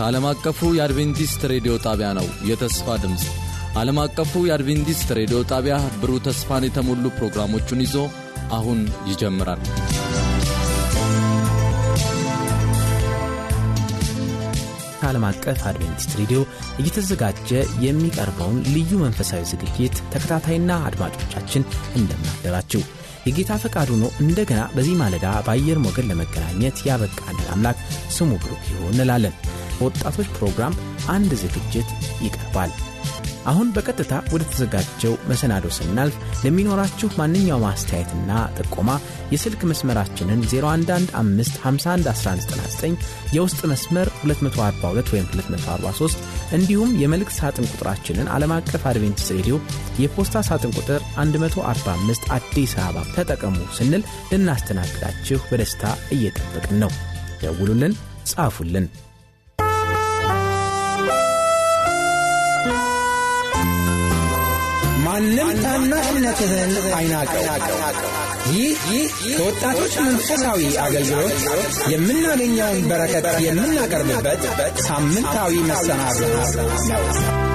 ዓለም አቀፉ የአድቬንቲስት ሬዲዮ ጣቢያ ነው። የተስፋ ድምፅ ዓለም አቀፉ የአድቬንቲስት ሬዲዮ ጣቢያ ብሩህ ተስፋን የተሞሉ ፕሮግራሞቹን ይዞ አሁን ይጀምራል። ከዓለም አቀፍ አድቬንቲስት ሬዲዮ እየተዘጋጀ የሚቀርበውን ልዩ መንፈሳዊ ዝግጅት ተከታታይና አድማጮቻችን እንደምናደራችው የጌታ ፈቃዱ ነው። እንደገና በዚህ ማለዳ በአየር ሞገድ ለመገናኘት ያበቃንን አምላክ ስሙ ብሩክ ይሁን እንላለን። በወጣቶች ፕሮግራም አንድ ዝግጅት ይቀርባል። አሁን በቀጥታ ወደ ተዘጋጀው መሰናዶ ስናልፍ ለሚኖራችሁ ማንኛውም አስተያየትና ጥቆማ የስልክ መስመራችንን 0115511199 የውስጥ መስመር 242 ወይም 243 እንዲሁም የመልእክት ሳጥን ቁጥራችንን ዓለም አቀፍ አድቬንቲስት ሬዲዮ የፖስታ ሳጥን ቁጥር 145 አዲስ አበባ ተጠቀሙ ስንል ልናስተናግዳችሁ በደስታ እየጠበቅን ነው። ደውሉልን፣ ጻፉልን። ማንም ታናሽነትህን አይናቀው። ይህ ከወጣቶች መንፈሳዊ አገልግሎት የምናገኘውን በረከት የምናቀርብበት ሳምንታዊ መሰናዶ ነው።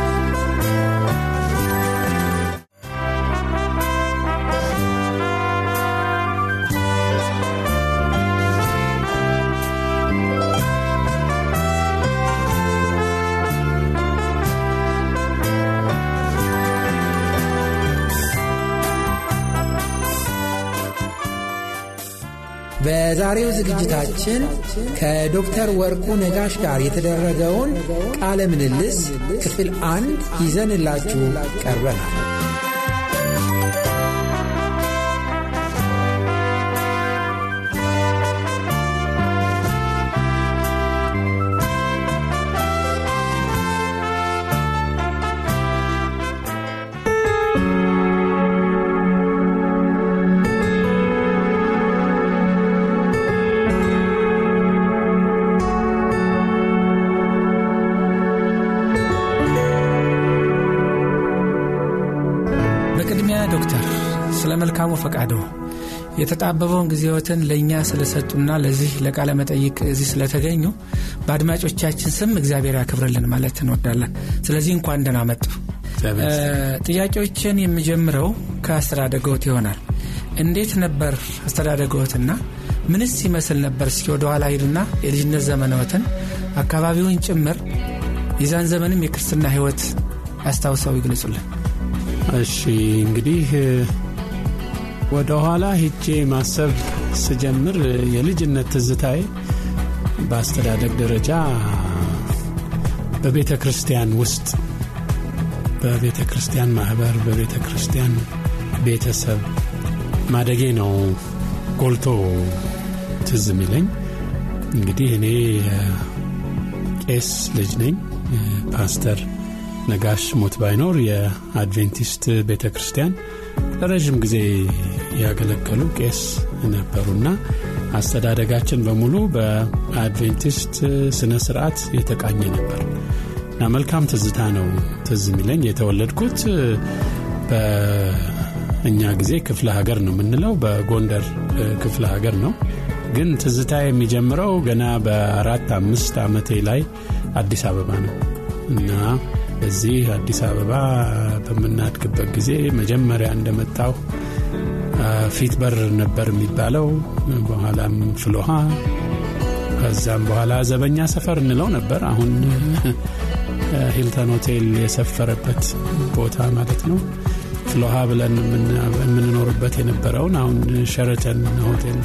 በዛሬው ዝግጅታችን ከዶክተር ወርቁ ነጋሽ ጋር የተደረገውን ቃለ ምልልስ ክፍል አንድ ይዘንላችሁ ቀርበናል። ፈቃዶ የተጣበበውን ጊዜዎትን ለእኛ ስለሰጡና ለዚህ ለቃለ መጠይቅ እዚህ ስለተገኙ በአድማጮቻችን ስም እግዚአብሔር ያክብርልን ማለት እንወዳለን። ስለዚህ እንኳን ደህና መጡ። ጥያቄዎችን የሚጀምረው ከአስተዳደገዎት ይሆናል። እንዴት ነበር አስተዳደገዎትና ምንስ ይመስል ነበር? እስኪ ወደ ኋላ ሂዱና የልጅነት ዘመንዎትን አካባቢውን ጭምር የዛን ዘመንም የክርስትና ሕይወት አስታውሰው ይግለጹልን። እሺ እንግዲህ ወደ ኋላ ሄጄ ማሰብ ስጀምር የልጅነት ትዝታዬ በአስተዳደግ ደረጃ በቤተ ክርስቲያን ውስጥ በቤተ ክርስቲያን ማህበር በቤተ ክርስቲያን ቤተሰብ ማደጌ ነው ጎልቶ ትዝ የሚለኝ። እንግዲህ እኔ ቄስ ልጅ ነኝ። ፓስተር ነጋሽ ሞት ባይኖር የአድቬንቲስት ቤተ ክርስቲያን ለረዥም ጊዜ ያገለገሉ ቄስ ነበሩና አስተዳደጋችን በሙሉ በአድቬንቲስት ስነ ስርዓት የተቃኘ ነበር እና መልካም ትዝታ ነው ትዝ የሚለኝ። የተወለድኩት በእኛ ጊዜ ክፍለ ሀገር ነው የምንለው፣ በጎንደር ክፍለ ሀገር ነው። ግን ትዝታ የሚጀምረው ገና በአራት አምስት ዓመቴ ላይ አዲስ አበባ ነው እና እዚህ አዲስ አበባ በምናድግበት ጊዜ መጀመሪያ እንደመጣው ፊት በር ነበር የሚባለው። በኋላም ፍሎሃ፣ ከዛም በኋላ ዘበኛ ሰፈር እንለው ነበር። አሁን ሂልተን ሆቴል የሰፈረበት ቦታ ማለት ነው። ፍሎሃ ብለን የምንኖርበት የነበረውን አሁን ሸረተን ሆቴል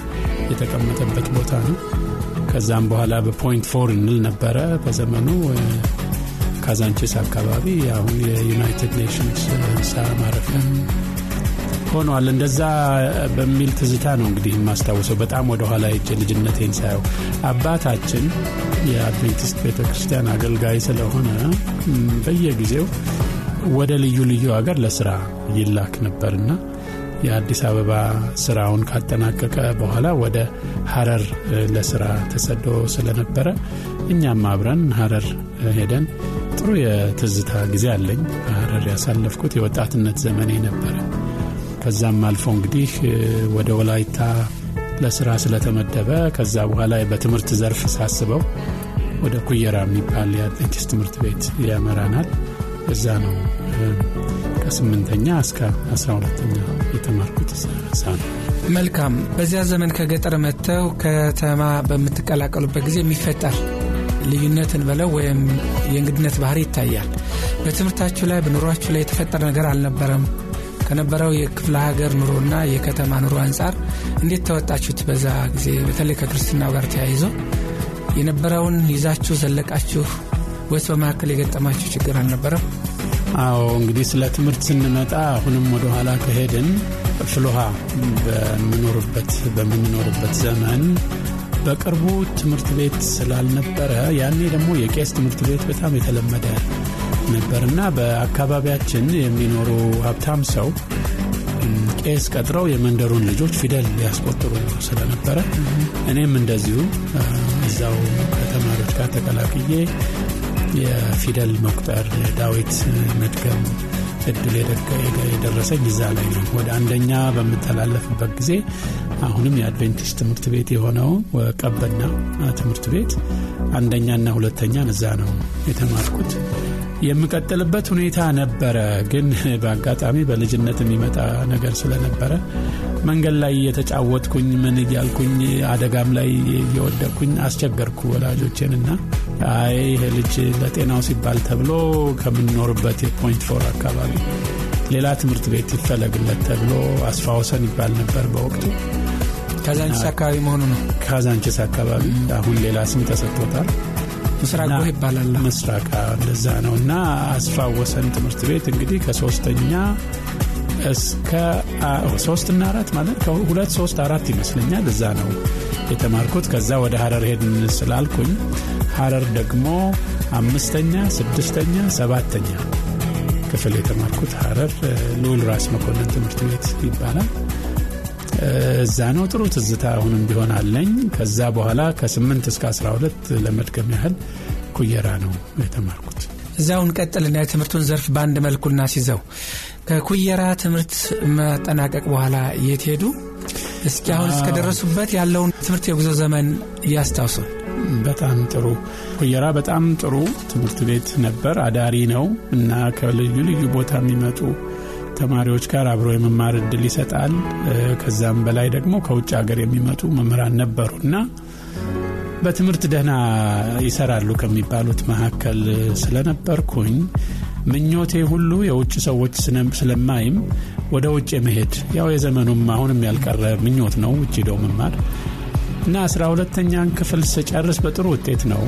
የተቀመጠበት ቦታ ነው። ከዛም በኋላ በ Point Four እንል ነበረ በዘመኑ ካዛንቺስ አካባቢ አሁን የ United Nations ህንፃ ማረፊያ ሆኗል። እንደዛ በሚል ትዝታ ነው እንግዲህ የማስታውሰው። በጣም ወደኋላ ሄጄ ልጅነቴን ሳየው አባታችን የአድቬንቲስት ቤተ ክርስቲያን አገልጋይ ስለሆነ በየጊዜው ወደ ልዩ ልዩ ሀገር ለስራ ይላክ ነበርና የአዲስ አበባ ስራውን ካጠናቀቀ በኋላ ወደ ሀረር ለስራ ተሰዶ ስለነበረ እኛም አብረን ሀረር ሄደን ጥሩ የትዝታ ጊዜ አለኝ። በሀረር ያሳለፍኩት የወጣትነት ዘመኔ ነበረ። ከዛም አልፎ እንግዲህ ወደ ወላይታ ለስራ ስለተመደበ ከዛ በኋላ በትምህርት ዘርፍ ሳስበው ወደ ኩየራ የሚባል የአድቬንቲስት ትምህርት ቤት ያመራናል። እዛ ነው ከስምንተኛ እስከ አስራ ሁለተኛ የተማርኩት እዛ ነው። መልካም። በዚያ ዘመን ከገጠር መጥተው ከተማ በምትቀላቀሉበት ጊዜ የሚፈጠር ልዩነትን በለው ወይም የእንግድነት ባህሪ ይታያል። በትምህርታችሁ ላይ በኑሯችሁ ላይ የተፈጠረ ነገር አልነበረም? ከነበረው የክፍለ ሀገር ኑሮና የከተማ ኑሮ አንጻር እንዴት ተወጣችሁት? በዛ ጊዜ በተለይ ከክርስትናው ጋር ተያይዞ የነበረውን ይዛችሁ ዘለቃችሁ ወይስ በመካከል የገጠማችሁ ችግር አልነበረም? አዎ እንግዲህ ስለ ትምህርት ስንመጣ አሁንም ወደኋላ ከሄድን ፍልውሃ በምኖርበት በምንኖርበት ዘመን በቅርቡ ትምህርት ቤት ስላልነበረ ያኔ ደግሞ የቄስ ትምህርት ቤት በጣም የተለመደ ነበርና በአካባቢያችን የሚኖሩ ሀብታም ሰው ቄስ ቀጥረው የመንደሩን ልጆች ፊደል ሊያስቆጥሩ ስለነበረ እኔም እንደዚሁ እዛው ከተማሪዎች ጋር ተቀላቅዬ የፊደል መቁጠር ዳዊት መድገም እድል የደረሰኝ እዛ ላይ ነው። ወደ አንደኛ በምተላለፍበት ጊዜ አሁንም የአድቬንቲስት ትምህርት ቤት የሆነው ቀበና ትምህርት ቤት አንደኛና ሁለተኛን እዛ ነው የተማርኩት። የምቀጥልበት ሁኔታ ነበረ፣ ግን በአጋጣሚ በልጅነት የሚመጣ ነገር ስለነበረ መንገድ ላይ እየተጫወትኩኝ ምን እያልኩኝ አደጋም ላይ እየወደቅኩኝ አስቸገርኩ ወላጆቼንና አይ ይሄ ልጅ ለጤናው ሲባል ተብሎ ከምንኖርበት የፖይንት ፎር አካባቢ ሌላ ትምህርት ቤት ይፈለግለት ተብሎ አስፋወሰን ይባል ነበር በወቅቱ ካዛንቺስ አካባቢ መሆኑ ነው። ካዛንቺስ አካባቢ አሁን ሌላ ስም ተሰጥቶታል። ምስራቅ ይባላል። ምስራቅ እንደዛ ነው። እና አስፋወሰን ትምህርት ቤት እንግዲህ ከሶስተኛ እስከ ሶስትና አራት ማለት ከሁለት ሶስት አራት ይመስለኛል እዛ ነው የተማርኩት። ከዛ ወደ ሀረር ሄድን ስላልኩኝ ሀረር ደግሞ አምስተኛ፣ ስድስተኛ፣ ሰባተኛ ክፍል የተማርኩት ሀረር ልዑል ራስ መኮንን ትምህርት ቤት ይባላል። እዛ ነው ጥሩ ትዝታ አሁንም ቢሆን አለኝ። ከዛ በኋላ ከ8 እስከ 12 ለመድገም ያህል ኩየራ ነው የተማርኩት። እዛውን ቀጥልና የትምህርቱን ዘርፍ በአንድ መልኩ እናስይዘው። ከኩየራ ትምህርት መጠናቀቅ በኋላ የት ሄዱ? እስኪ አሁን እስከደረሱበት ያለውን ትምህርት የጉዞ ዘመን እያስታውሱን። በጣም ጥሩ ኩየራ በጣም ጥሩ ትምህርት ቤት ነበር። አዳሪ ነው እና ከልዩ ልዩ ቦታ የሚመጡ ተማሪዎች ጋር አብሮ የመማር እድል ይሰጣል። ከዛም በላይ ደግሞ ከውጭ ሀገር የሚመጡ መምህራን ነበሩ እና በትምህርት ደህና ይሰራሉ ከሚባሉት መካከል ስለነበርኩኝ ምኞቴ ሁሉ የውጭ ሰዎች ስለማይም ወደ ውጭ የመሄድ ያው የዘመኑም አሁንም ያልቀረ ምኞት ነው ውጭ ሄደው መማር እና አስራ ሁለተኛን ክፍል ስጨርስ በጥሩ ውጤት ነው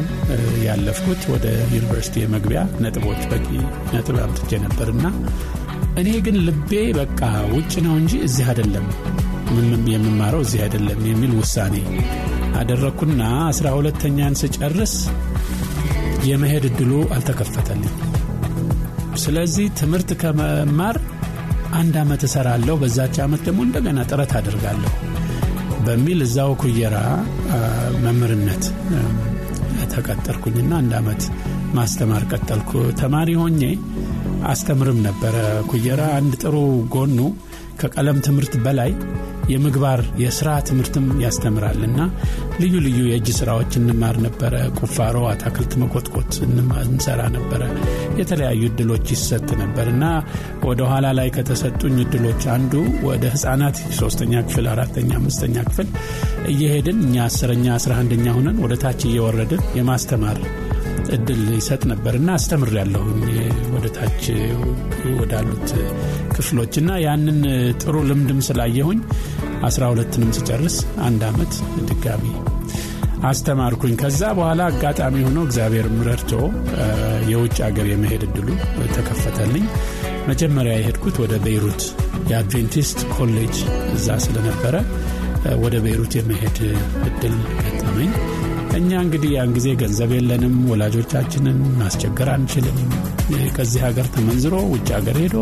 ያለፍኩት። ወደ ዩኒቨርሲቲ የመግቢያ ነጥቦች በቂ ነጥብ አምጥቼ ነበርና እኔ ግን ልቤ በቃ ውጭ ነው እንጂ እዚህ አይደለም የምማረው እዚህ አይደለም የሚል ውሳኔ አደረግኩና አስራ ሁለተኛን ስጨርስ የመሄድ እድሉ አልተከፈተልኝ። ስለዚህ ትምህርት ከመማር አንድ ዓመት እሰራለሁ፣ በዛች ዓመት ደግሞ እንደገና ጥረት አድርጋለሁ በሚል እዛው ኩየራ መምህርነት ተቀጠርኩኝና አንድ ዓመት ማስተማር ቀጠልኩ። ተማሪ ሆኜ አስተምርም ነበረ። ኩየራ አንድ ጥሩ ጎኑ ከቀለም ትምህርት በላይ የምግባር የስራ ትምህርትም ያስተምራል እና ልዩ ልዩ የእጅ ስራዎች እንማር ነበረ። ቁፋሮ፣ አታክልት መኮትኮት እንሰራ ነበረ። የተለያዩ እድሎች ይሰጥ ነበር እና ወደ ኋላ ላይ ከተሰጡኝ እድሎች አንዱ ወደ ህጻናት ሶስተኛ ክፍል፣ አራተኛ፣ አምስተኛ ክፍል እየሄድን እኛ አስረኛ አስራ አንደኛ ሆነን ወደ ታች እየወረድን የማስተማር እድል ይሰጥ ነበር እና አስተምር ያለሁኝ ወደ ታች ወዳሉት ክፍሎች እና ያንን ጥሩ ልምድም ስላየሁኝ አስራ ሁለትንም ስጨርስ አንድ ዓመት ድጋሚ አስተማርኩኝ። ከዛ በኋላ አጋጣሚ ሆኖ እግዚአብሔር ረድቶ የውጭ ሀገር የመሄድ እድሉ ተከፈተልኝ። መጀመሪያ የሄድኩት ወደ ቤይሩት የአድቬንቲስት ኮሌጅ እዛ ስለነበረ ወደ ቤይሩት የመሄድ እድል ገጠመኝ። እኛ እንግዲህ ያን ጊዜ ገንዘብ የለንም፣ ወላጆቻችንን ማስቸገር አንችልም። ከዚህ ሀገር ተመንዝሮ ውጭ ሀገር ሄዶ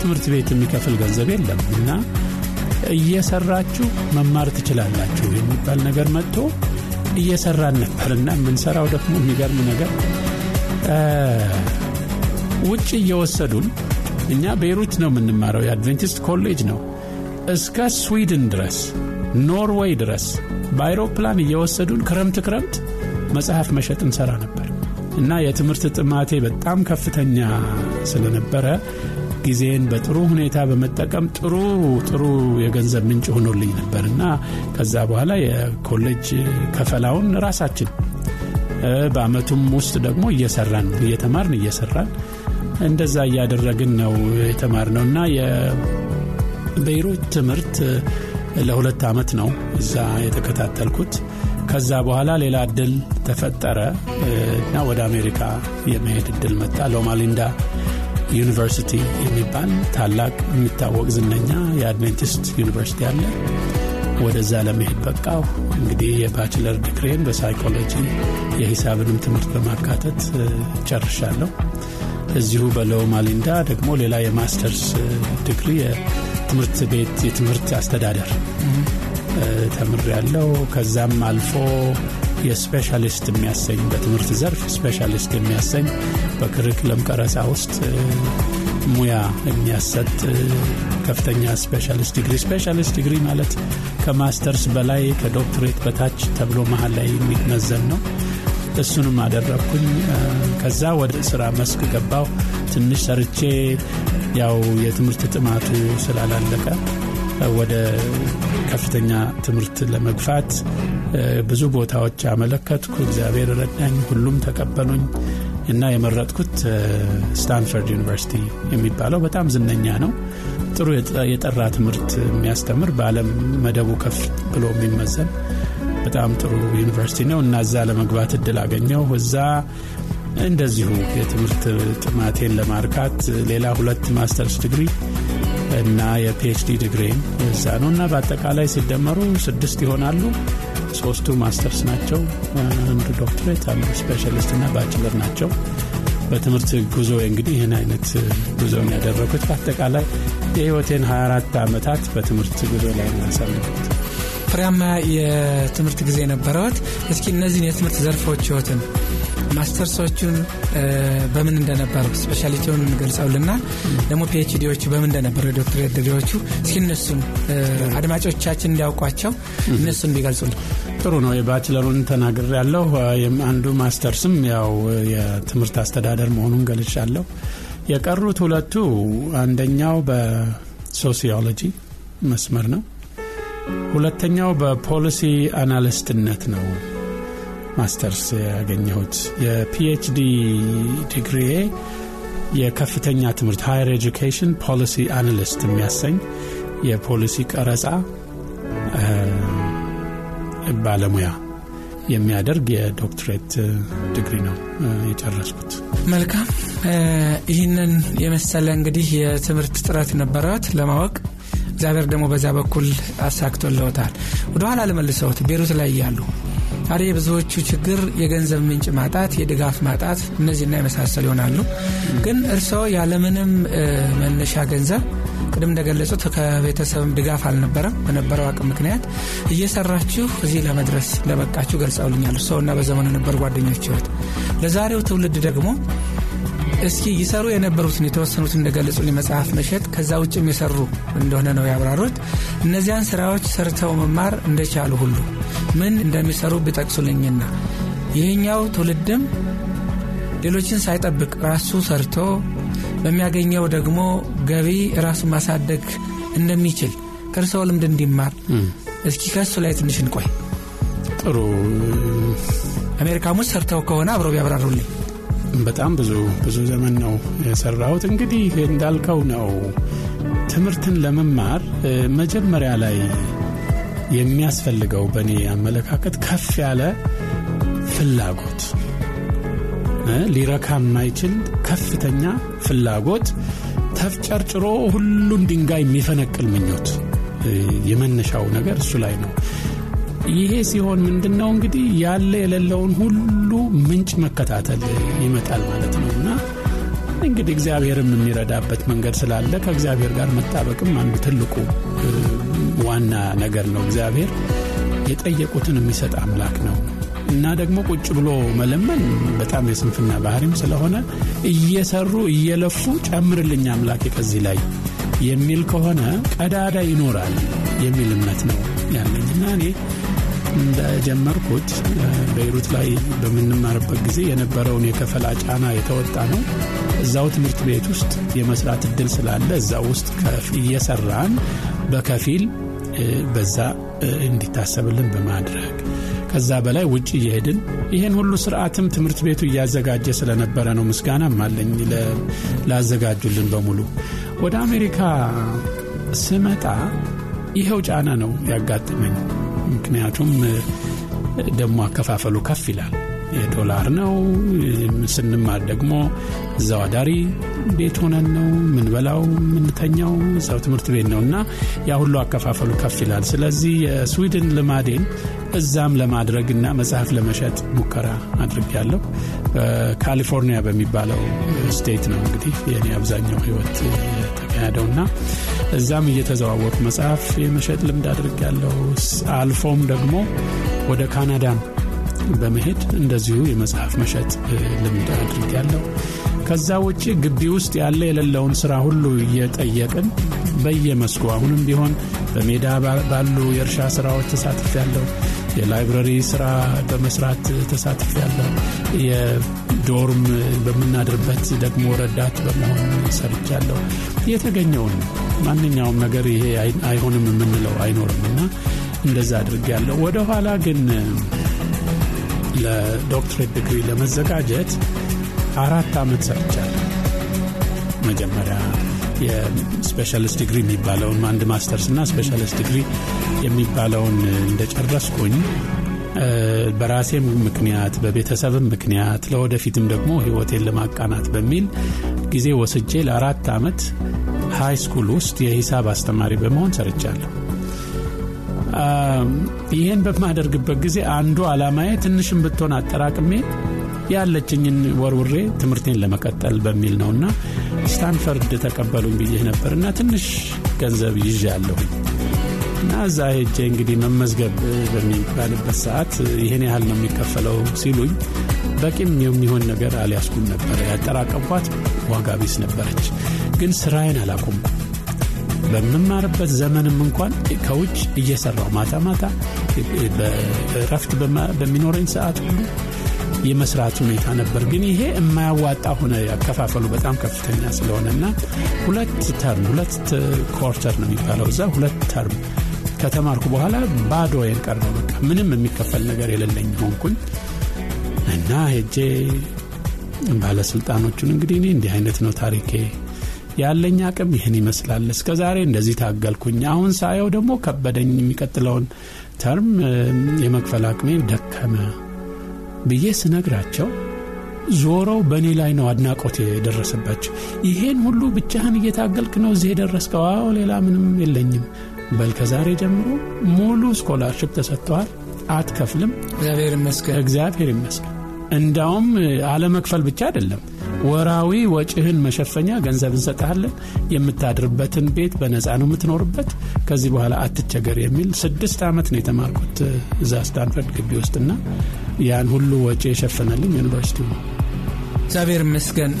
ትምህርት ቤት የሚከፍል ገንዘብ የለም እና እየሰራችሁ መማር ትችላላችሁ የሚባል ነገር መጥቶ እየሰራን ነበርና የምንሰራው ደግሞ የሚገርም ነገር ውጭ እየወሰዱን እኛ ቤይሩት ነው የምንማረው፣ የአድቬንቲስት ኮሌጅ ነው። እስከ ስዊድን ድረስ ኖርዌይ ድረስ በአይሮፕላን እየወሰዱን ክረምት ክረምት መጽሐፍ መሸጥ እንሰራ ነበር እና የትምህርት ጥማቴ በጣም ከፍተኛ ስለነበረ ጊዜን በጥሩ ሁኔታ በመጠቀም ጥሩ ጥሩ የገንዘብ ምንጭ ሆኖልኝ ነበር እና ከዛ በኋላ የኮሌጅ ክፍያውን ራሳችን በአመቱም ውስጥ ደግሞ እየሰራን እየተማርን እየሰራን እንደዛ እያደረግን ነው የተማር ነው እና የቤይሩት ትምህርት ለሁለት ዓመት ነው እዛ የተከታተልኩት። ከዛ በኋላ ሌላ እድል ተፈጠረ እና ወደ አሜሪካ የመሄድ እድል መጣ። ሎማሊንዳ ዩኒቨርሲቲ የሚባል ታላቅ የሚታወቅ ዝነኛ የአድቬንቲስት ዩኒቨርሲቲ አለ። ወደዛ ለመሄድ በቃው እንግዲህ የባችለር ዲግሪን በሳይኮሎጂ የሂሳብንም ትምህርት በማካተት ጨርሻለሁ። እዚሁ በሎማሊንዳ ደግሞ ሌላ የማስተርስ ዲግሪ የትምህርት ቤት የትምህርት አስተዳደር ተምሬያለሁ ከዛም አልፎ የ specialist የሚያሰኝ በትምህርት ዘርፍ specialist የሚያሰኝ በ curriculum ቀረጻ ውስጥ ሙያ የሚያሰጥ ከፍተኛ specialist ዲግሪ specialist ዲግሪ ማለት ከማስተርስ በላይ ከዶክትሬት በታች ተብሎ መሀል ላይ የሚመዘን ነው። እሱንም አደረግኩኝ ከዛ ወደ ስራ መስክ ገባሁ ትንሽ ሰርቼ ያው የትምህርት ጥማቱ ስላላለቀ ወደ ከፍተኛ ትምህርት ለመግፋት ብዙ ቦታዎች አመለከትኩ። እግዚአብሔር ረዳኝ ሁሉም ተቀበሉኝ እና የመረጥኩት ስታንፈርድ ዩኒቨርሲቲ የሚባለው በጣም ዝነኛ ነው። ጥሩ የጠራ ትምህርት የሚያስተምር በአለም መደቡ ከፍ ብሎ የሚመዘን በጣም ጥሩ ዩኒቨርሲቲ ነው እና እዛ ለመግባት እድል አገኘሁ እዛ እንደዚሁ የትምህርት ጥማቴን ለማርካት ሌላ ሁለት ማስተርስ ዲግሪ እና የፒኤችዲ ዲግሪን እዛ ነው እና በአጠቃላይ ሲደመሩ ስድስት ይሆናሉ። ሶስቱ ማስተርስ ናቸው። አንዱ ዶክትሬት አንዱ specialist እና ባችለር ናቸው። በትምህርት ጉዞ እንግዲህ ይህን አይነት ጉዞ ያደረጉት በአጠቃላይ የህይወቴን 24 ዓመታት በትምህርት ጉዞ ላይ ያሳለፉት ፍሬያማ የትምህርት ጊዜ ነበረዎት? እስኪ እነዚህን የትምህርት ዘርፎች ህይወትን ማስተርሶቹን በምን እንደነበሩ specialty ውን ገልጸውልና ደግሞ ፒኤችዲዎቹ በምን እንደነበሩ የዶክትሬት ዲግሪዎቹ እስኪ እነሱን አድማጮቻችን እንዲያውቋቸው እነሱን ቢገልጹልን። ጥሩ ነው። የባችለሩን ተናግሬያለሁ አንዱ ማስተርስም ያው የትምህርት አስተዳደር መሆኑን ገልጫለሁ። የቀሩት ሁለቱ አንደኛው በሶሲዮሎጂ መስመር ነው ሁለተኛው በፖሊሲ analyst ነት ነው ማስተርስ ያገኘሁት። የፒኤችዲ ዲግሪዬ የከፍተኛ ትምህርት higher education policy analyst የሚያሰኝ የፖሊሲ ቀረጻ ባለሙያ የሚያደርግ የዶክትሬት ዲግሪ ነው የጨረስኩት። መልካም። ይህንን የመሰለ እንግዲህ የትምህርት ጥረት ነበረዎት ለማወቅ እግዚአብሔር ደግሞ በዛ በኩል አሳክቶለውታል ወደኋላ ልመልስዎት ቤሩት ላይ ያሉ ዛሬ የብዙዎቹ ችግር የገንዘብ ምንጭ ማጣት የድጋፍ ማጣት እነዚህና የመሳሰል ይሆናሉ። ግን እርስዎ ያለምንም መነሻ ገንዘብ ቅድም እንደገለጹት ከቤተሰብም ድጋፍ አልነበረም በነበረው አቅም ምክንያት እየሰራችሁ እዚህ ለመድረስ እንደበቃችሁ ገልጸውልኛል። እርስዎና በዘመኑ ነበር ጓደኞች ህይወት። ለዛሬው ትውልድ ደግሞ እስኪ ይሰሩ የነበሩትን የተወሰኑት እንደገለጹልኝ መጽሐፍ መሸጥ ከዛ ውጭም የሰሩ እንደሆነ ነው ያብራሩት። እነዚያን ስራዎች ሰርተው መማር እንደቻሉ ሁሉ ምን እንደሚሰሩ ቢጠቅሱልኝና ይህኛው ትውልድም ሌሎችን ሳይጠብቅ ራሱ ሰርቶ በሚያገኘው ደግሞ ገቢ ራሱን ማሳደግ እንደሚችል ከእርስዎ ልምድ እንዲማር። እስኪ ከእሱ ላይ ትንሽ እንቆይ። ጥሩ። አሜሪካም ውስጥ ሰርተው ከሆነ አብረው ቢያብራሩልኝ በጣም ብዙ ብዙ ዘመን ነው የሰራሁት። እንግዲህ እንዳልከው ነው ትምህርትን ለመማር መጀመሪያ ላይ የሚያስፈልገው በእኔ አመለካከት ከፍ ያለ ፍላጎት ሊረካ የማይችል ከፍተኛ ፍላጎት ተፍጨርጭሮ ሁሉን ድንጋይ የሚፈነቅል ምኞት የመነሻው ነገር እሱ ላይ ነው ይሄ ሲሆን ምንድን ነው እንግዲህ ያለ የሌለውን ሁሉ ምንጭ መከታተል ይመጣል ማለት ነው። እና እንግዲህ እግዚአብሔርም የሚረዳበት መንገድ ስላለ ከእግዚአብሔር ጋር መጣበቅም አንዱ ትልቁ ዋና ነገር ነው። እግዚአብሔር የጠየቁትን የሚሰጥ አምላክ ነው። እና ደግሞ ቁጭ ብሎ መለመን በጣም የስንፍና ባህሪም ስለሆነ እየሰሩ እየለፉ ጨምርልኝ አምላክ ከዚህ ላይ የሚል ከሆነ ቀዳዳ ይኖራል የሚል እምነት ነው ያለኝ። እኔ እንደጀመርኩት ቤይሩት ላይ በምንማርበት ጊዜ የነበረውን የከፈላ ጫና የተወጣ ነው። እዛው ትምህርት ቤት ውስጥ የመስራት እድል ስላለ እዛው ውስጥ እየሰራን በከፊል በዛ እንዲታሰብልን በማድረግ ከዛ በላይ ውጭ እየሄድን ይህን ሁሉ ስርዓትም ትምህርት ቤቱ እያዘጋጀ ስለነበረ ነው። ምስጋናም አለኝ ላዘጋጁልን በሙሉ። ወደ አሜሪካ ስመጣ ይኸው ጫና ነው ያጋጠመኝ። ምክንያቱም ደግሞ አከፋፈሉ ከፍ ይላል። የዶላር ነው። ስንማር ደግሞ እዛው አዳሪ ቤት ሆነን ነው ምንበላው፣ ምንተኛው እዛው ትምህርት ቤት ነው እና ያ ሁሉ አከፋፈሉ ከፍ ይላል። ስለዚህ የስዊድን ልማዴን እዛም ለማድረግ እና መጽሐፍ ለመሸጥ ሙከራ አድርጌያለሁ። ካሊፎርኒያ በሚባለው ስቴት ነው እንግዲህ የኔ አብዛኛው ህይወት የተካሄደው እና እዛም እየተዘዋወርኩ መጽሐፍ የመሸጥ ልምድ አድርጌያለሁ። አልፎም ደግሞ ወደ ካናዳም በመሄድ እንደዚሁ የመጽሐፍ መሸጥ ልምድ አድርጌያለሁ። ከዛ ውጭ ግቢ ውስጥ ያለ የሌለውን ስራ ሁሉ እየጠየቅን በየመስኩ አሁንም ቢሆን በሜዳ ባሉ የእርሻ ስራዎች ተሳትፍ ያለው የላይብረሪ ስራ በመስራት ተሳትፍ ያለው የዶርም በምናድርበት ደግሞ ረዳት በመሆን ሰርቻለሁ። የተገኘውን ማንኛውም ነገር ይሄ አይሆንም የምንለው አይኖርም እና እንደዛ አድርጌያለሁ። ወደኋላ ግን ለዶክትሬት ዲግሪ ለመዘጋጀት አራት ዓመት ሰርቻለሁ። መጀመሪያ የ specialist ዲግሪ የሚባለውን አንድ ማስተርስ እና specialist ዲግሪ የሚባለውን እንደጨረስኩኝ በራሴም ምክንያት በቤተሰብም ምክንያት ለወደፊትም ደግሞ ህይወቴን ለማቃናት በሚል ጊዜ ወስጄ ለአራት ዓመት high school ውስጥ የሂሳብ አስተማሪ በመሆን ሰርቻለሁ። ይህን በማደርግበት ጊዜ አንዱ ዓላማዬ ትንሽም ብትሆን አጠራቅሜ ያለችኝን ወርውሬ ትምህርቴን ለመቀጠል በሚል ነውና ስታንፈርድ ተቀበሉኝ ብዬ ነበር እና ትንሽ ገንዘብ ይዤ ያለሁኝ እና እዛ ሄጄ እንግዲህ መመዝገብ በሚባልበት ሰዓት ይህን ያህል ነው የሚከፈለው ሲሉኝ በቂም የሚሆን ነገር አልያዝኩም ነበረ። ያጠራቀምኳት ዋጋ ቢስ ነበረች። ግን ስራዬን አላቆምኩም። በምማርበት ዘመንም እንኳን ከውጭ እየሰራው ማታ ማታ ረፍት በሚኖረኝ ሰዓት ሁሉ የመስራት ሁኔታ ነበር። ግን ይሄ የማያዋጣ ሆነ። ያከፋፈሉ በጣም ከፍተኛ ስለሆነና ሁለት ተርም ሁለት ኮርተር ነው የሚባለው እዛ ሁለት ተርም ከተማርኩ በኋላ ባዶ ቀረው። በቃ ምንም የሚከፈል ነገር የሌለኝ ሆንኩኝ እና ሄጄ ባለስልጣኖቹን እንግዲህ እኔ እንዲህ አይነት ነው ታሪኬ ያለኝ አቅም ይህን ይመስላል። እስከ ዛሬ እንደዚህ ታገልኩኝ። አሁን ሳየው ደግሞ ከበደኝ። የሚቀጥለውን ተርም የመክፈል አቅሜ ደከመ ብዬ ስነግራቸው ዞረው በእኔ ላይ ነው አድናቆት የደረሰባቸው። ይሄን ሁሉ ብቻህን እየታገልክ ነው እዚህ የደረስከው? አዎ ሌላ ምንም የለኝም። በል ከዛሬ ጀምሮ ሙሉ scholarship ተሰጥቶሃል። አትከፍልም። እግዚአብሔር ይመስገን። እግዚአብሔር ይመስገን። እንዳውም አለመክፈል ብቻ አይደለም ወራዊ ወጪህን መሸፈኛ ገንዘብ እንሰጠሃለን። የምታድርበትን ቤት በነፃ ነው የምትኖርበት። ከዚህ በኋላ አትቸገር የሚል ስድስት ዓመት ነው የተማርኩት እዛ ስታንፈርድ ግቢ ውስጥና ያን ሁሉ ወጪ የሸፈነልኝ ዩኒቨርሲቲ ነው። እግዚአብሔር ይመስገን።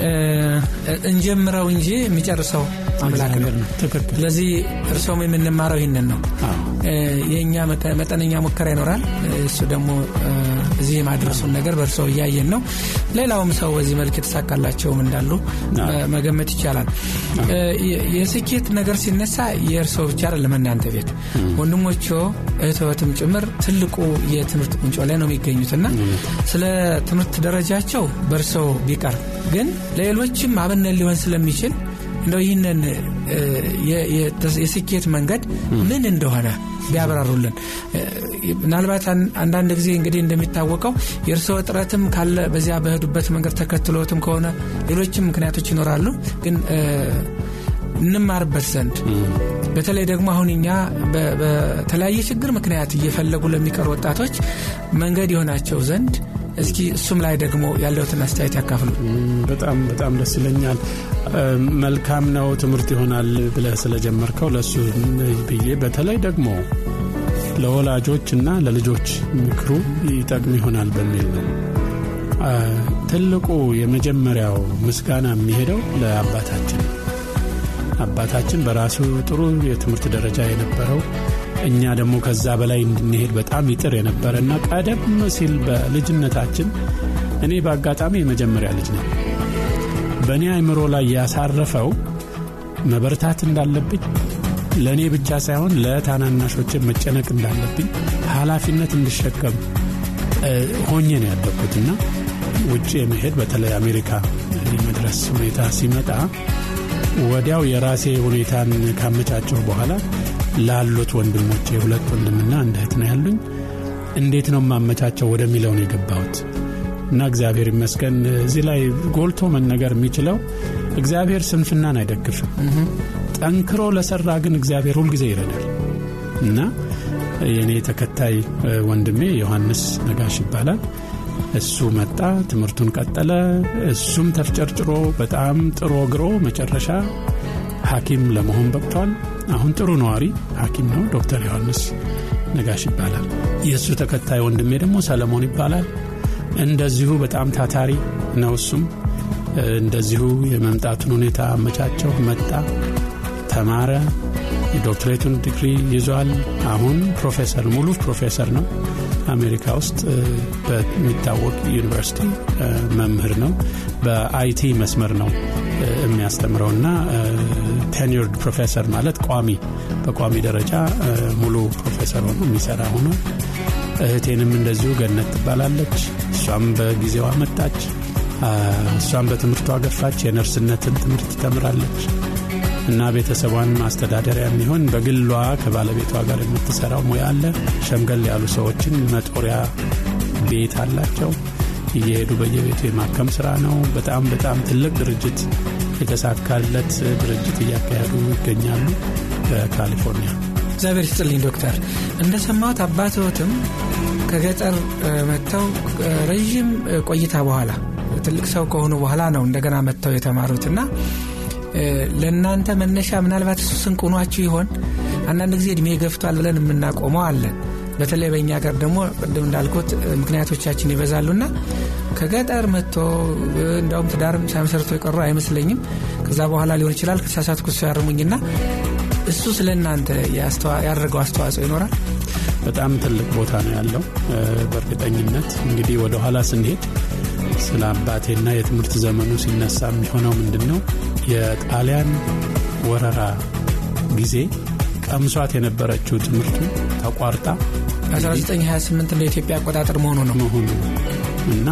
እንጀምረው እንጂ የሚጨርሰው አምላክ ነው። ስለዚህ እርሶም የምንማረው ይህንን ነው። የእኛ መጠነኛ ሙከራ ይኖራል። እሱ ደግሞ እዚህ የማድረሱን ነገር በእርሶ እያየን ነው። ሌላውም ሰው በዚህ መልክ የተሳካላቸውም እንዳሉ መገመት ይቻላል። የስኬት ነገር ሲነሳ የእርሶ ብቻ አይደለም። እናንተ ቤት ወንድሞቾ እህትወትም ጭምር ትልቁ የትምህርት ቁንጮ ላይ ነው የሚገኙት እና ስለ ትምህርት ደረጃቸው በእርሶ ቢቀር ግን ለሌሎችም አብነት ሊሆን ስለሚችል እንደው ይህንን የስኬት መንገድ ምን እንደሆነ ቢያብራሩልን። ምናልባት አንዳንድ ጊዜ እንግዲህ እንደሚታወቀው የእርስዎ ጥረትም ካለ በዚያ በሄዱበት መንገድ ተከትሎትም ከሆነ ሌሎችም ምክንያቶች ይኖራሉ። ግን እንማርበት ዘንድ በተለይ ደግሞ አሁን እኛ በተለያየ ችግር ምክንያት እየፈለጉ ለሚቀሩ ወጣቶች መንገድ የሆናቸው ዘንድ እስኪ እሱም ላይ ደግሞ ያለውትን አስተያየት ያካፍሉ። በጣም በጣም ደስ ይለኛል። መልካም ነው ትምህርት ይሆናል ብለህ ስለጀመርከው ለእሱ ብዬ በተለይ ደግሞ ለወላጆች እና ለልጆች ምክሩ ይጠቅም ይሆናል በሚል ነው። ትልቁ የመጀመሪያው ምስጋና የሚሄደው ለአባታችን አባታችን በራሱ ጥሩ የትምህርት ደረጃ የነበረው እኛ ደግሞ ከዛ በላይ እንድንሄድ በጣም ይጥር የነበረና ቀደም ሲል በልጅነታችን እኔ በአጋጣሚ የመጀመሪያ ልጅ ነው በእኔ አይምሮ ላይ ያሳረፈው መበርታት እንዳለብኝ ለእኔ ብቻ ሳይሆን ለታናናሾች መጨነቅ እንዳለብኝ ኃላፊነት እንድሸከም ሆኜ ነው ያደግኩትና ውጭ የመሄድ በተለይ አሜሪካ የመድረስ ሁኔታ ሲመጣ ወዲያው የራሴ ሁኔታን ካመቻቸው በኋላ ላሉት ወንድሞቼ ሁለት ወንድምና አንድ እህት ነው ያሉኝ። እንዴት ነው ማመቻቸው ወደሚለው ነው የገባሁት? እና እግዚአብሔር ይመስገን እዚህ ላይ ጎልቶ መነገር የሚችለው እግዚአብሔር ስንፍናን አይደግፍም። ጠንክሮ ለሰራ ግን እግዚአብሔር ሁልጊዜ ይረዳል። እና የእኔ ተከታይ ወንድሜ ዮሐንስ ነጋሽ ይባላል። እሱ መጣ ትምህርቱን ቀጠለ። እሱም ተፍጨርጭሮ በጣም ጥሮ ግሮ መጨረሻ ሐኪም ለመሆን በቅቷል አሁን ጥሩ ነዋሪ ሐኪም ነው ዶክተር ዮሐንስ ነጋሽ ይባላል። የእሱ ተከታይ ወንድሜ ደግሞ ሰለሞን ይባላል። እንደዚሁ በጣም ታታሪ ነው እሱም። እንደዚሁ የመምጣቱን ሁኔታ አመቻቸው መጣ ተማረ የዶክትሬቱን ዲግሪ ይዟል። አሁን ፕሮፌሰር ሙሉ ፕሮፌሰር ነው። አሜሪካ ውስጥ በሚታወቅ ዩኒቨርሲቲ መምህር ነው። በ IT መስመር ነው የሚያስተምረው እና tenured professor ማለት ቋሚ በቋሚ ደረጃ ሙሉ ፕሮፌሰር ሆኖ የሚሰራ ሆኖ እህቴንም እንደዚሁ ገነት ትባላለች። እሷም በጊዜዋ መጣች እሷም በትምህርቷ ገፋች። የነርስነትን ትምህርት ተምራለች እና ቤተሰቧን ማስተዳደሪያ የሚሆን በግሏ ከባለቤቷ ጋር የምትሰራው ሙያ አለ። ሸምገል ያሉ ሰዎችን መጦሪያ ቤት አላቸው። እየሄዱ በየቤቱ የማከም ስራ ነው። በጣም በጣም ትልቅ ድርጅት የተሳካለት ድርጅት እያካሄዱ ይገኛሉ በካሊፎርኒያ። እግዚአብሔር ይስጥልኝ ዶክተር። እንደሰማሁት አባትዎትም ከገጠር መጥተው ረዥም ቆይታ በኋላ ትልቅ ሰው ከሆኑ በኋላ ነው እንደገና መጥተው የተማሩትና ለእናንተ መነሻ ምናልባት እሱ ስንቁኗችሁ ይሆን? አንዳንድ ጊዜ እድሜ ገፍቷል ብለን የምናቆመው አለን በተለይ በእኛ ሀገር ደግሞ ቅድም እንዳልኩት ምክንያቶቻችን ይበዛሉና ከገጠር መጥቶ እንዳውም ትዳርም ሳይመሰርቶ የቀሩ አይመስለኝም። ከዛ በኋላ ሊሆን ይችላል ከተሳሳትኩ እሱ ያርሙኝና እሱ ስለ እናንተ ያደረገው አስተዋጽኦ ይኖራል? በጣም ትልቅ ቦታ ነው ያለው። በእርግጠኝነት እንግዲህ ወደ ኋላ ስንሄድ ስለ አባቴና የትምህርት ዘመኑ ሲነሳ የሚሆነው ምንድን ነው የጣሊያን ወረራ ጊዜ ቀምሷት የነበረችው ትምህርቱ ተቋርጣ 1928 እንደ ኢትዮጵያ አቆጣጠር መሆኑ ነው። መሆኑ እና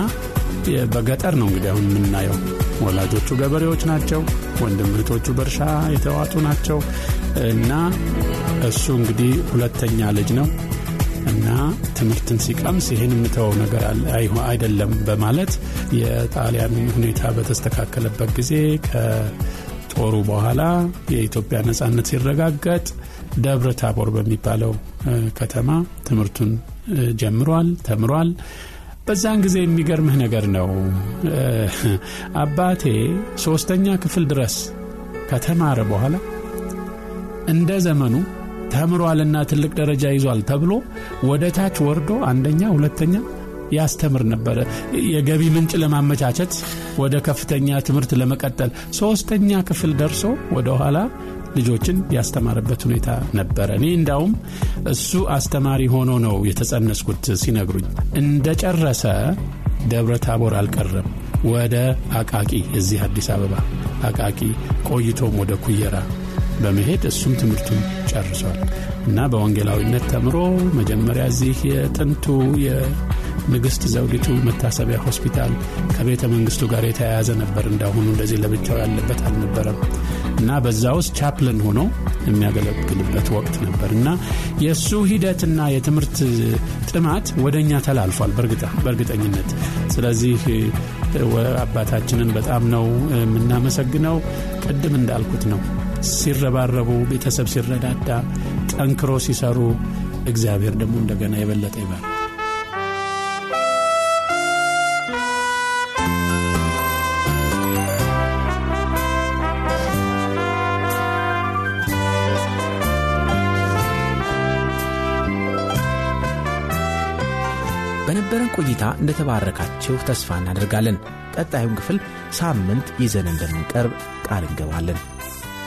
በገጠር ነው እንግዲህ አሁን የምናየው። ወላጆቹ ገበሬዎች ናቸው ወንድም እህቶቹ በእርሻ የተዋጡ ናቸው። እና እሱ እንግዲህ ሁለተኛ ልጅ ነው እና ትምህርትን ሲቀምስ ይህን የምተወው ነገር አይደለም በማለት የጣሊያን ሁኔታ በተስተካከለበት ጊዜ ከጦሩ በኋላ የኢትዮጵያ ነጻነት ሲረጋገጥ ደብረ ታቦር በሚባለው ከተማ ትምህርቱን ጀምሯል ተምሯል። በዛን ጊዜ የሚገርምህ ነገር ነው። አባቴ ሶስተኛ ክፍል ድረስ ከተማረ በኋላ እንደ ዘመኑ ተምሯልና ትልቅ ደረጃ ይዟል ተብሎ ወደ ታች ወርዶ አንደኛ ሁለተኛ ያስተምር ነበረ። የገቢ ምንጭ ለማመቻቸት ወደ ከፍተኛ ትምህርት ለመቀጠል ሶስተኛ ክፍል ደርሶ ወደ ኋላ ልጆችን ያስተማረበት ሁኔታ ነበረ። እኔ እንዳውም እሱ አስተማሪ ሆኖ ነው የተጸነስኩት ሲነግሩኝ። እንደጨረሰ ደብረ ታቦር አልቀረም። ወደ አቃቂ እዚህ አዲስ አበባ አቃቂ ቆይቶም ወደ ኩየራ በመሄድ እሱም ትምህርቱን ጨርሷል እና በወንጌላዊነት ተምሮ መጀመሪያ እዚህ የጥንቱ የንግሥት ዘውዲቱ መታሰቢያ ሆስፒታል ከቤተ መንግስቱ ጋር የተያያዘ ነበር። እንዳሁኑ እንደዚህ ለብቻው ያለበት አልነበረም እና በዛ ውስጥ ቻፕልን ሆኖ የሚያገለግልበት ወቅት ነበር እና የእሱ ሂደትና የትምህርት ጥማት ወደ እኛ ተላልፏል በእርግጠኝነት። ስለዚህ አባታችንን በጣም ነው የምናመሰግነው። ቅድም እንዳልኩት ነው ሲረባረቡ ቤተሰብ ሲረዳዳ ጠንክሮ ሲሰሩ እግዚአብሔር ደግሞ እንደገና የበለጠ ይባል በነበረን ቆይታ እንደተባረካችሁ ተስፋ እናደርጋለን። ቀጣዩን ክፍል ሳምንት ይዘን እንደምንቀርብ ቃል እንገባለን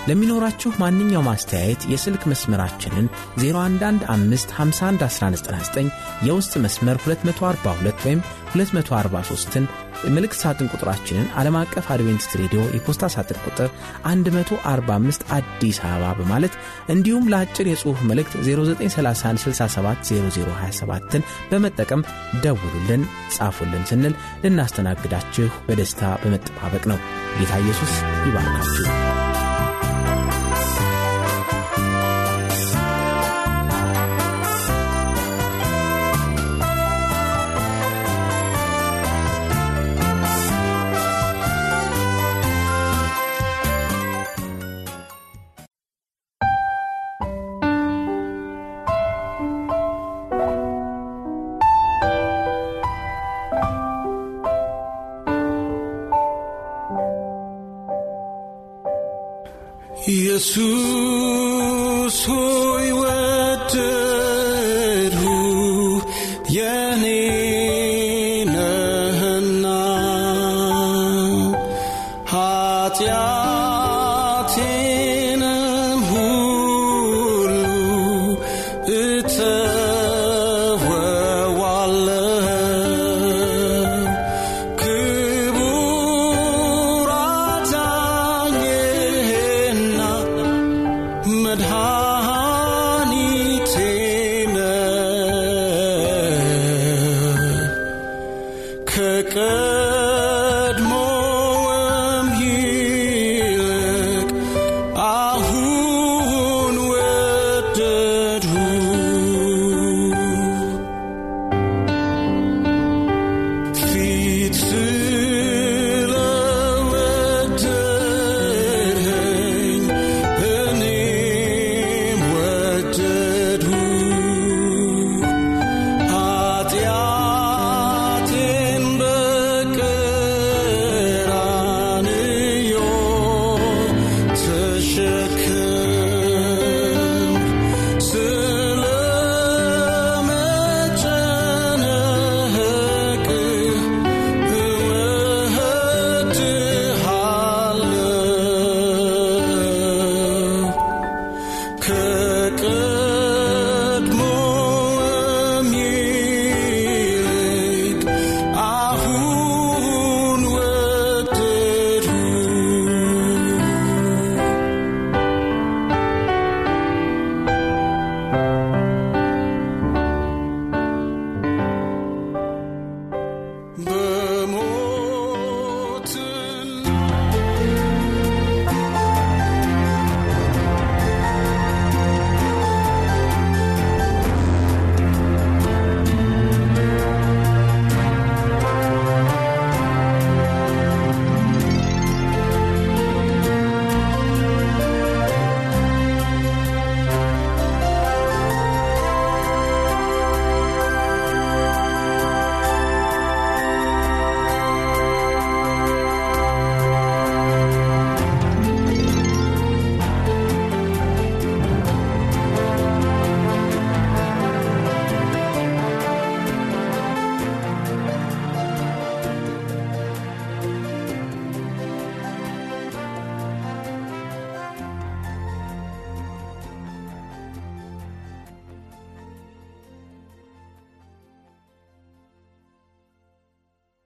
ለሚኖራችሁ ማንኛውም አስተያየት የስልክ መስመራችንን 0115511199 የውስጥ መስመር 242 ወይም 243ን ምልክት ሳጥን ቁጥራችንን ዓለም አቀፍ አድቬንቲስት ሬዲዮ የፖስታ ሳጥን ቁጥር 145 አዲስ አበባ በማለት እንዲሁም ለአጭር የጽሑፍ መልእክት 0931670027ን በመጠቀም ደውሉልን፣ ጻፉልን ስንል ልናስተናግዳችሁ በደስታ በመጠባበቅ ነው። ጌታ ኢየሱስ ይባርካችሁ። 家。